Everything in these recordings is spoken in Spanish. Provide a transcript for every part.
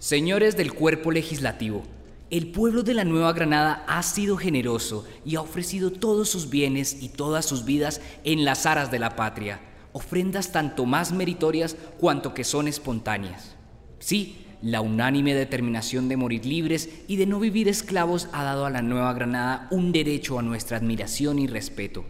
Señores del cuerpo legislativo, el pueblo de la Nueva Granada ha sido generoso y ha ofrecido todos sus bienes y todas sus vidas en las aras de la patria, ofrendas tanto más meritorias cuanto que son espontáneas. Sí, la unánime determinación de morir libres y de no vivir esclavos ha dado a la Nueva Granada un derecho a nuestra admiración y respeto.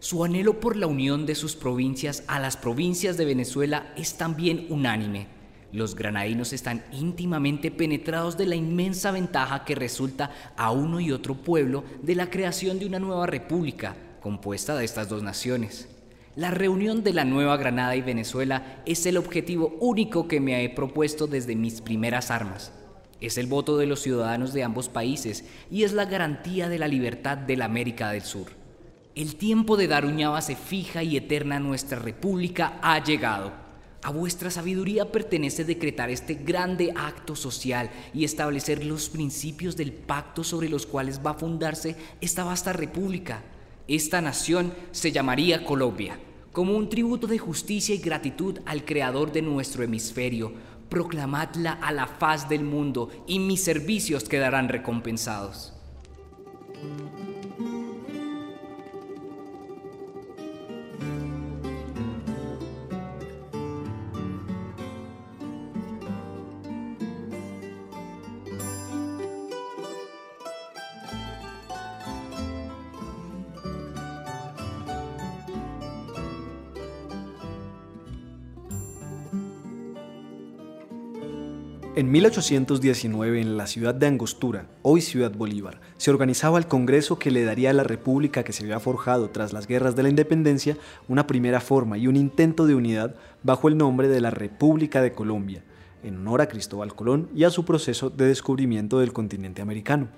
Su anhelo por la unión de sus provincias a las provincias de Venezuela es también unánime. Los granadinos están íntimamente penetrados de la inmensa ventaja que resulta a uno y otro pueblo de la creación de una nueva república compuesta de estas dos naciones. La reunión de la Nueva Granada y Venezuela es el objetivo único que me he propuesto desde mis primeras armas. Es el voto de los ciudadanos de ambos países y es la garantía de la libertad de la América del Sur. El tiempo de dar un base fija y eterna a nuestra república ha llegado. A vuestra sabiduría pertenece decretar este grande acto social y establecer los principios del pacto sobre los cuales va a fundarse esta vasta república. Esta nación se llamaría Colombia, como un tributo de justicia y gratitud al creador de nuestro hemisferio. Proclamadla a la faz del mundo y mis servicios quedarán recompensados. En 1819, en la ciudad de Angostura, hoy Ciudad Bolívar, se organizaba el Congreso que le daría a la República que se había forjado tras las guerras de la independencia una primera forma y un intento de unidad bajo el nombre de la República de Colombia, en honor a Cristóbal Colón y a su proceso de descubrimiento del continente americano.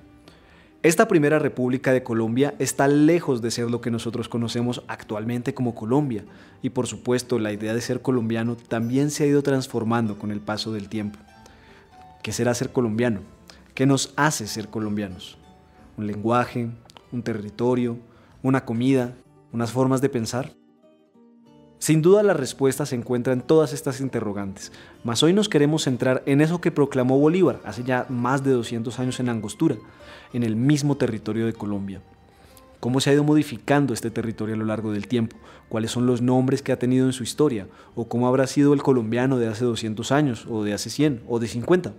Esta primera República de Colombia está lejos de ser lo que nosotros conocemos actualmente como Colombia, y por supuesto la idea de ser colombiano también se ha ido transformando con el paso del tiempo. ¿Qué será ser colombiano? ¿Qué nos hace ser colombianos? ¿Un lenguaje? ¿Un territorio? ¿Una comida? ¿Unas formas de pensar? Sin duda la respuesta se encuentra en todas estas interrogantes, mas hoy nos queremos centrar en eso que proclamó Bolívar hace ya más de 200 años en Angostura, en el mismo territorio de Colombia. ¿Cómo se ha ido modificando este territorio a lo largo del tiempo? ¿Cuáles son los nombres que ha tenido en su historia? ¿O cómo habrá sido el colombiano de hace 200 años? ¿O de hace 100? ¿O de 50?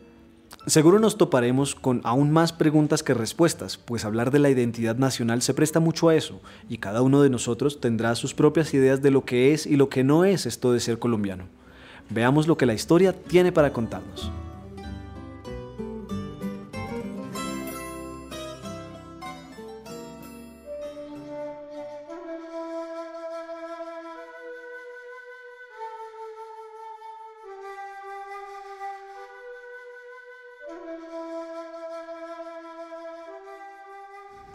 Seguro nos toparemos con aún más preguntas que respuestas, pues hablar de la identidad nacional se presta mucho a eso, y cada uno de nosotros tendrá sus propias ideas de lo que es y lo que no es esto de ser colombiano. Veamos lo que la historia tiene para contarnos.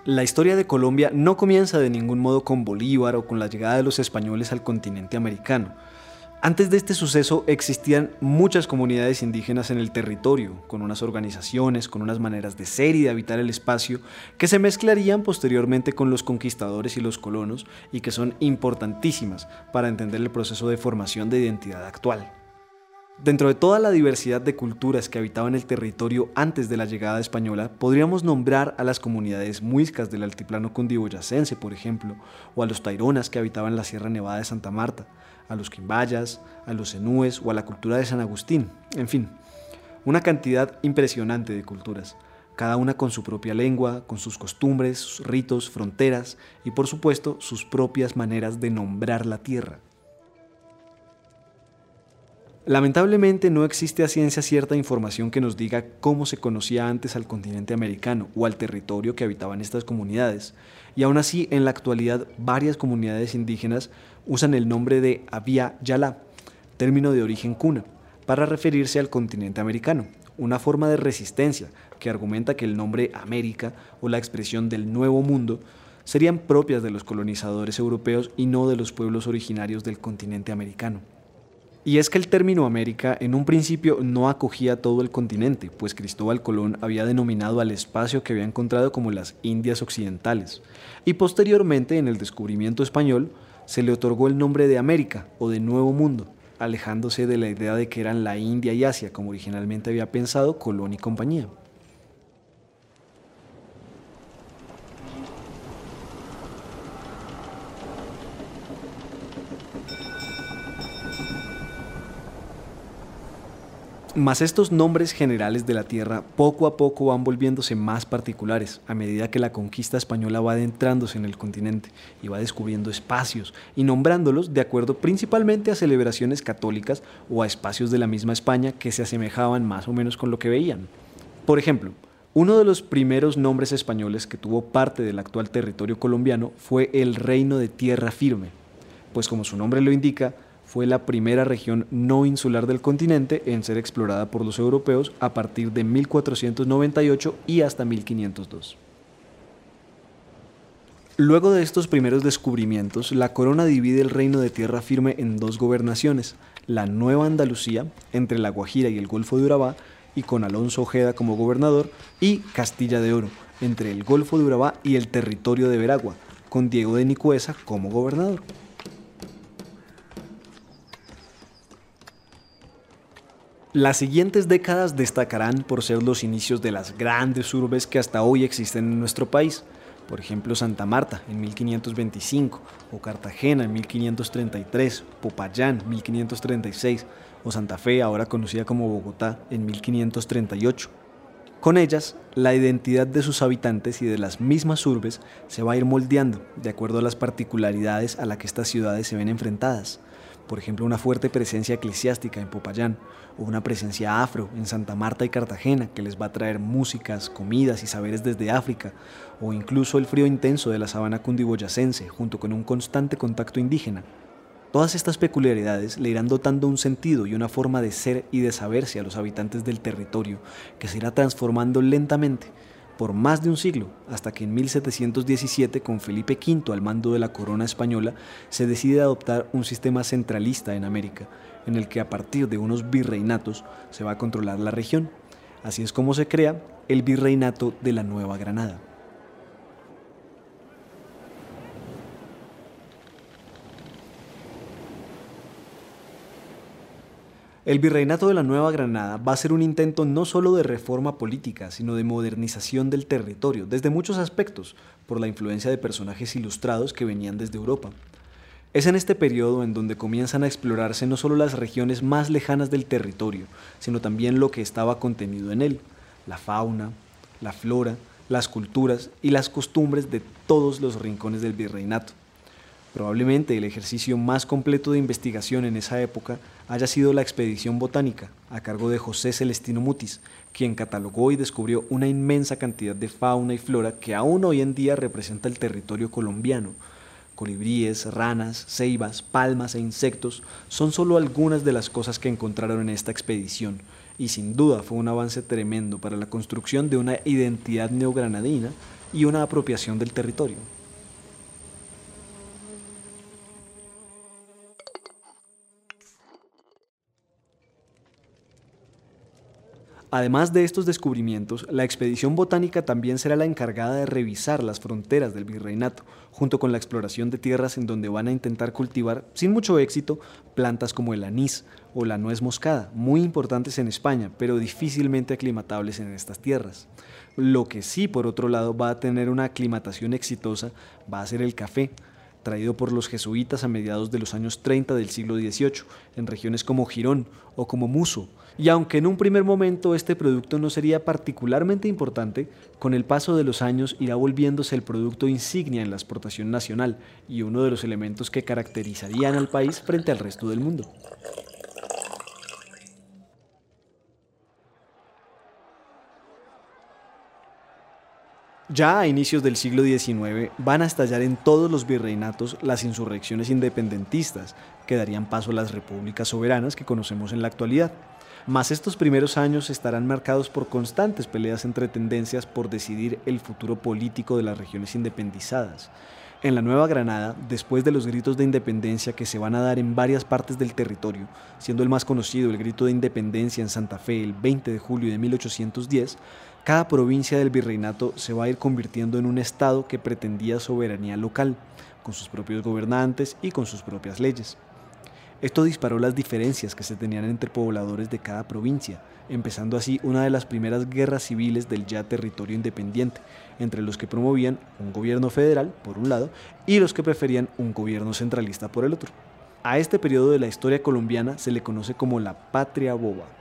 La historia de Colombia no comienza de ningún modo con Bolívar o con la llegada de los españoles al continente americano. Antes de este suceso existían muchas comunidades indígenas en el territorio, con unas organizaciones, con unas maneras de ser y de habitar el espacio, que se mezclarían posteriormente con los conquistadores y los colonos y que son importantísimas para entender el proceso de formación de identidad actual. Dentro de toda la diversidad de culturas que habitaban el territorio antes de la llegada española, podríamos nombrar a las comunidades muiscas del altiplano cundiboyacense, por ejemplo, o a los taironas que habitaban la Sierra Nevada de Santa Marta, a los quimbayas, a los enúes o a la cultura de San Agustín, en fin, una cantidad impresionante de culturas, cada una con su propia lengua, con sus costumbres, ritos, fronteras y por supuesto sus propias maneras de nombrar la tierra. Lamentablemente no existe a ciencia cierta información que nos diga cómo se conocía antes al continente americano o al territorio que habitaban estas comunidades, y aún así en la actualidad varias comunidades indígenas usan el nombre de Avia Yala, término de origen cuna, para referirse al continente americano, una forma de resistencia que argumenta que el nombre América o la expresión del Nuevo Mundo serían propias de los colonizadores europeos y no de los pueblos originarios del continente americano. Y es que el término América en un principio no acogía todo el continente, pues Cristóbal Colón había denominado al espacio que había encontrado como las Indias Occidentales, y posteriormente en el descubrimiento español se le otorgó el nombre de América o de Nuevo Mundo, alejándose de la idea de que eran la India y Asia, como originalmente había pensado Colón y compañía. Mas estos nombres generales de la tierra poco a poco van volviéndose más particulares a medida que la conquista española va adentrándose en el continente y va descubriendo espacios y nombrándolos de acuerdo principalmente a celebraciones católicas o a espacios de la misma España que se asemejaban más o menos con lo que veían. Por ejemplo, uno de los primeros nombres españoles que tuvo parte del actual territorio colombiano fue el Reino de Tierra Firme, pues como su nombre lo indica, fue la primera región no insular del continente en ser explorada por los europeos a partir de 1498 y hasta 1502. Luego de estos primeros descubrimientos, la corona divide el reino de tierra firme en dos gobernaciones, la Nueva Andalucía, entre la Guajira y el Golfo de Urabá, y con Alonso Ojeda como gobernador, y Castilla de Oro, entre el Golfo de Urabá y el territorio de Veragua, con Diego de Nicuesa como gobernador. Las siguientes décadas destacarán por ser los inicios de las grandes urbes que hasta hoy existen en nuestro país, por ejemplo Santa Marta en 1525, o Cartagena en 1533, Popayán 1536, o Santa Fe, ahora conocida como Bogotá, en 1538. Con ellas, la identidad de sus habitantes y de las mismas urbes se va a ir moldeando de acuerdo a las particularidades a las que estas ciudades se ven enfrentadas por ejemplo, una fuerte presencia eclesiástica en Popayán o una presencia afro en Santa Marta y Cartagena que les va a traer músicas, comidas y saberes desde África, o incluso el frío intenso de la sabana cundiboyacense junto con un constante contacto indígena. Todas estas peculiaridades le irán dotando un sentido y una forma de ser y de saberse a los habitantes del territorio que se irá transformando lentamente por más de un siglo, hasta que en 1717, con Felipe V al mando de la corona española, se decide adoptar un sistema centralista en América, en el que a partir de unos virreinatos se va a controlar la región. Así es como se crea el virreinato de la Nueva Granada. El virreinato de la Nueva Granada va a ser un intento no solo de reforma política, sino de modernización del territorio, desde muchos aspectos, por la influencia de personajes ilustrados que venían desde Europa. Es en este periodo en donde comienzan a explorarse no solo las regiones más lejanas del territorio, sino también lo que estaba contenido en él, la fauna, la flora, las culturas y las costumbres de todos los rincones del virreinato. Probablemente el ejercicio más completo de investigación en esa época haya sido la expedición botánica a cargo de José Celestino Mutis, quien catalogó y descubrió una inmensa cantidad de fauna y flora que aún hoy en día representa el territorio colombiano. Colibríes, ranas, ceibas, palmas e insectos son solo algunas de las cosas que encontraron en esta expedición, y sin duda fue un avance tremendo para la construcción de una identidad neogranadina y una apropiación del territorio. Además de estos descubrimientos, la expedición botánica también será la encargada de revisar las fronteras del virreinato, junto con la exploración de tierras en donde van a intentar cultivar, sin mucho éxito, plantas como el anís o la nuez moscada, muy importantes en España, pero difícilmente aclimatables en estas tierras. Lo que sí, por otro lado, va a tener una aclimatación exitosa va a ser el café, traído por los jesuitas a mediados de los años 30 del siglo XVIII, en regiones como Girón o como Muso, y aunque en un primer momento este producto no sería particularmente importante, con el paso de los años irá volviéndose el producto insignia en la exportación nacional y uno de los elementos que caracterizarían al país frente al resto del mundo. Ya a inicios del siglo XIX van a estallar en todos los virreinatos las insurrecciones independentistas, que darían paso a las repúblicas soberanas que conocemos en la actualidad. Mas estos primeros años estarán marcados por constantes peleas entre tendencias por decidir el futuro político de las regiones independizadas. En la Nueva Granada, después de los gritos de independencia que se van a dar en varias partes del territorio, siendo el más conocido el grito de independencia en Santa Fe el 20 de julio de 1810, cada provincia del virreinato se va a ir convirtiendo en un estado que pretendía soberanía local, con sus propios gobernantes y con sus propias leyes. Esto disparó las diferencias que se tenían entre pobladores de cada provincia, empezando así una de las primeras guerras civiles del ya territorio independiente, entre los que promovían un gobierno federal, por un lado, y los que preferían un gobierno centralista por el otro. A este periodo de la historia colombiana se le conoce como la Patria Boba.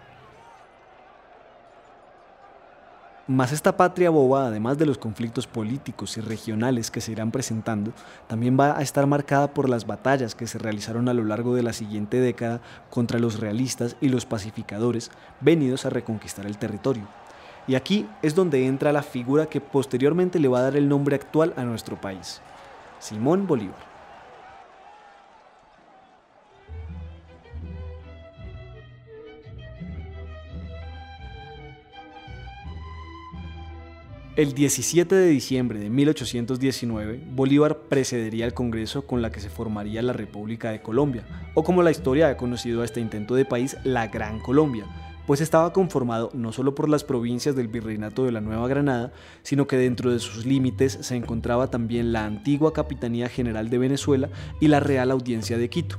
Mas esta patria boba, además de los conflictos políticos y regionales que se irán presentando, también va a estar marcada por las batallas que se realizaron a lo largo de la siguiente década contra los realistas y los pacificadores venidos a reconquistar el territorio. Y aquí es donde entra la figura que posteriormente le va a dar el nombre actual a nuestro país, Simón Bolívar. El 17 de diciembre de 1819, Bolívar precedería al Congreso con la que se formaría la República de Colombia, o como la historia ha conocido a este intento de país, la Gran Colombia, pues estaba conformado no solo por las provincias del Virreinato de la Nueva Granada, sino que dentro de sus límites se encontraba también la antigua Capitanía General de Venezuela y la Real Audiencia de Quito.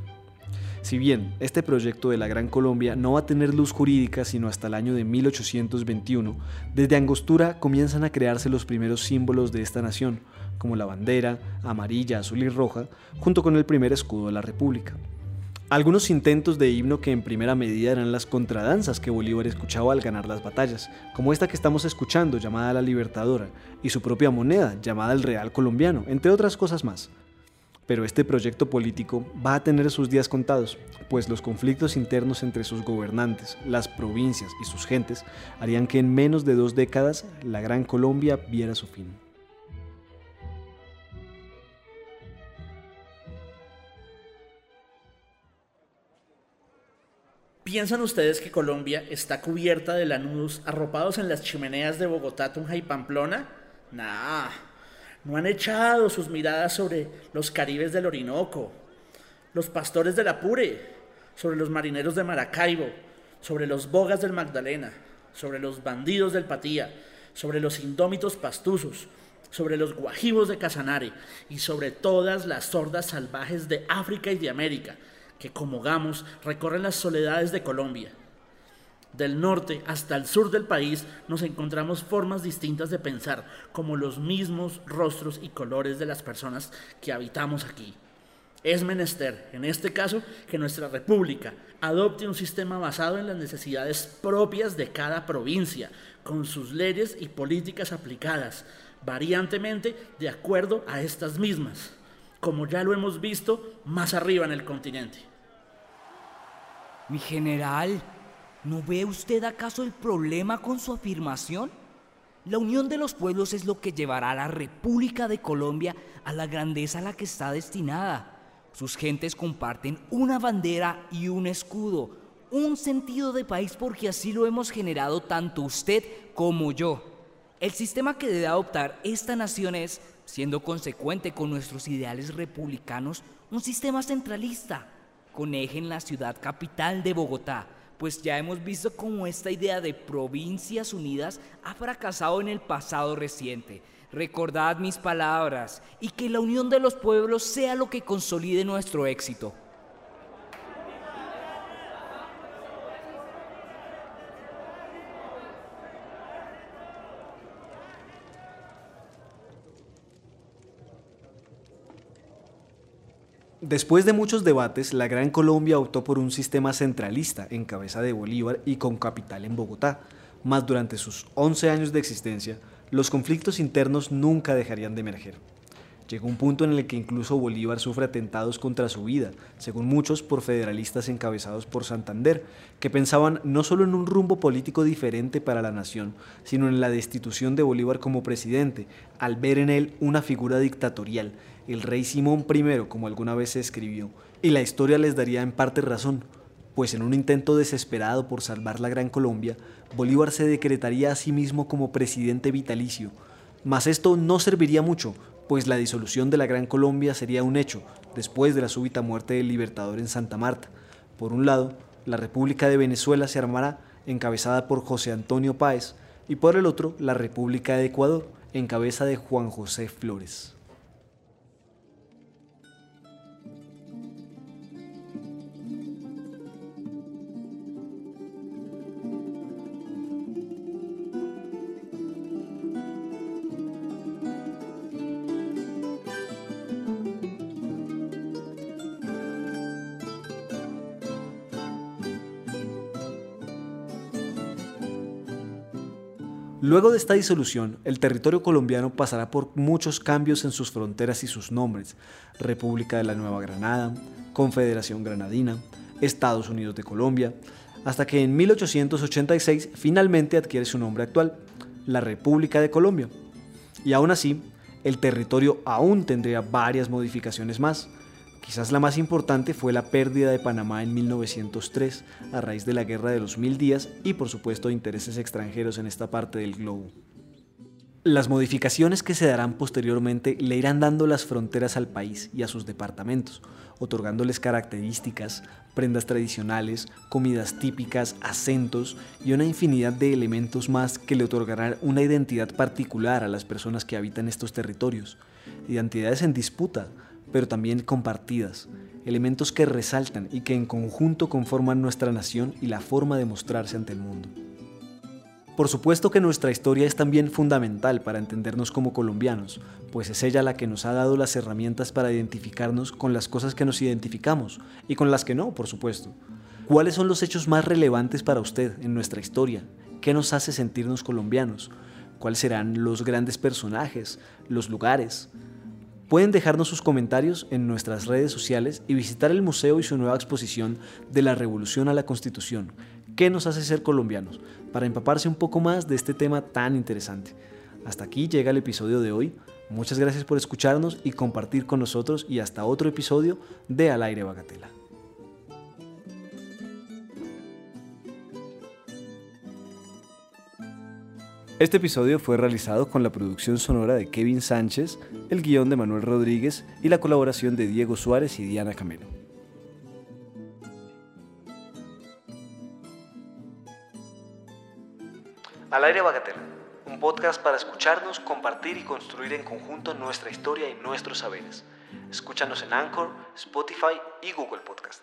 Si bien este proyecto de la Gran Colombia no va a tener luz jurídica sino hasta el año de 1821, desde Angostura comienzan a crearse los primeros símbolos de esta nación, como la bandera, amarilla, azul y roja, junto con el primer escudo de la República. Algunos intentos de himno que en primera medida eran las contradanzas que Bolívar escuchaba al ganar las batallas, como esta que estamos escuchando llamada la Libertadora, y su propia moneda llamada el Real Colombiano, entre otras cosas más. Pero este proyecto político va a tener sus días contados, pues los conflictos internos entre sus gobernantes, las provincias y sus gentes harían que en menos de dos décadas la Gran Colombia viera su fin. ¿Piensan ustedes que Colombia está cubierta de lanudos arropados en las chimeneas de Bogotá, Tunja y Pamplona? Nah, no han echado sus miradas sobre los caribes del Orinoco, los pastores del Apure, sobre los marineros de Maracaibo, sobre los bogas del Magdalena, sobre los bandidos del Patía, sobre los indómitos pastuzos, sobre los guajivos de Casanare y sobre todas las sordas salvajes de África y de América, que como gamos recorren las soledades de Colombia. Del norte hasta el sur del país nos encontramos formas distintas de pensar, como los mismos rostros y colores de las personas que habitamos aquí. Es menester, en este caso, que nuestra república adopte un sistema basado en las necesidades propias de cada provincia, con sus leyes y políticas aplicadas, variantemente de acuerdo a estas mismas, como ya lo hemos visto más arriba en el continente. Mi general, ¿No ve usted acaso el problema con su afirmación? La unión de los pueblos es lo que llevará a la República de Colombia a la grandeza a la que está destinada. Sus gentes comparten una bandera y un escudo, un sentido de país porque así lo hemos generado tanto usted como yo. El sistema que debe adoptar esta nación es, siendo consecuente con nuestros ideales republicanos, un sistema centralista, con eje en la ciudad capital de Bogotá pues ya hemos visto cómo esta idea de provincias unidas ha fracasado en el pasado reciente. Recordad mis palabras y que la unión de los pueblos sea lo que consolide nuestro éxito. Después de muchos debates, la Gran Colombia optó por un sistema centralista en cabeza de Bolívar y con capital en Bogotá, mas durante sus 11 años de existencia, los conflictos internos nunca dejarían de emerger. Llegó un punto en el que incluso Bolívar sufre atentados contra su vida, según muchos por federalistas encabezados por Santander, que pensaban no solo en un rumbo político diferente para la nación, sino en la destitución de Bolívar como presidente, al ver en él una figura dictatorial el rey Simón I, como alguna vez se escribió, y la historia les daría en parte razón, pues en un intento desesperado por salvar la Gran Colombia, Bolívar se decretaría a sí mismo como presidente vitalicio. Mas esto no serviría mucho, pues la disolución de la Gran Colombia sería un hecho después de la súbita muerte del libertador en Santa Marta. Por un lado, la República de Venezuela se armará encabezada por José Antonio Páez y por el otro, la República de Ecuador, en cabeza de Juan José Flores. Luego de esta disolución, el territorio colombiano pasará por muchos cambios en sus fronteras y sus nombres. República de la Nueva Granada, Confederación Granadina, Estados Unidos de Colombia, hasta que en 1886 finalmente adquiere su nombre actual, la República de Colombia. Y aún así, el territorio aún tendría varias modificaciones más. Quizás la más importante fue la pérdida de Panamá en 1903 a raíz de la Guerra de los Mil Días y por supuesto intereses extranjeros en esta parte del globo. Las modificaciones que se darán posteriormente le irán dando las fronteras al país y a sus departamentos, otorgándoles características, prendas tradicionales, comidas típicas, acentos y una infinidad de elementos más que le otorgarán una identidad particular a las personas que habitan estos territorios. Identidades en disputa, pero también compartidas, elementos que resaltan y que en conjunto conforman nuestra nación y la forma de mostrarse ante el mundo. Por supuesto que nuestra historia es también fundamental para entendernos como colombianos, pues es ella la que nos ha dado las herramientas para identificarnos con las cosas que nos identificamos y con las que no, por supuesto. ¿Cuáles son los hechos más relevantes para usted en nuestra historia? ¿Qué nos hace sentirnos colombianos? ¿Cuáles serán los grandes personajes, los lugares? Pueden dejarnos sus comentarios en nuestras redes sociales y visitar el museo y su nueva exposición de la Revolución a la Constitución, ¿Qué nos hace ser colombianos? Para empaparse un poco más de este tema tan interesante. Hasta aquí llega el episodio de hoy. Muchas gracias por escucharnos y compartir con nosotros y hasta otro episodio de Al aire Bagatela. Este episodio fue realizado con la producción sonora de Kevin Sánchez, el guion de Manuel Rodríguez y la colaboración de Diego Suárez y Diana Camelo. Al aire Bagatela, un podcast para escucharnos, compartir y construir en conjunto nuestra historia y nuestros saberes. Escúchanos en Anchor, Spotify y Google Podcast.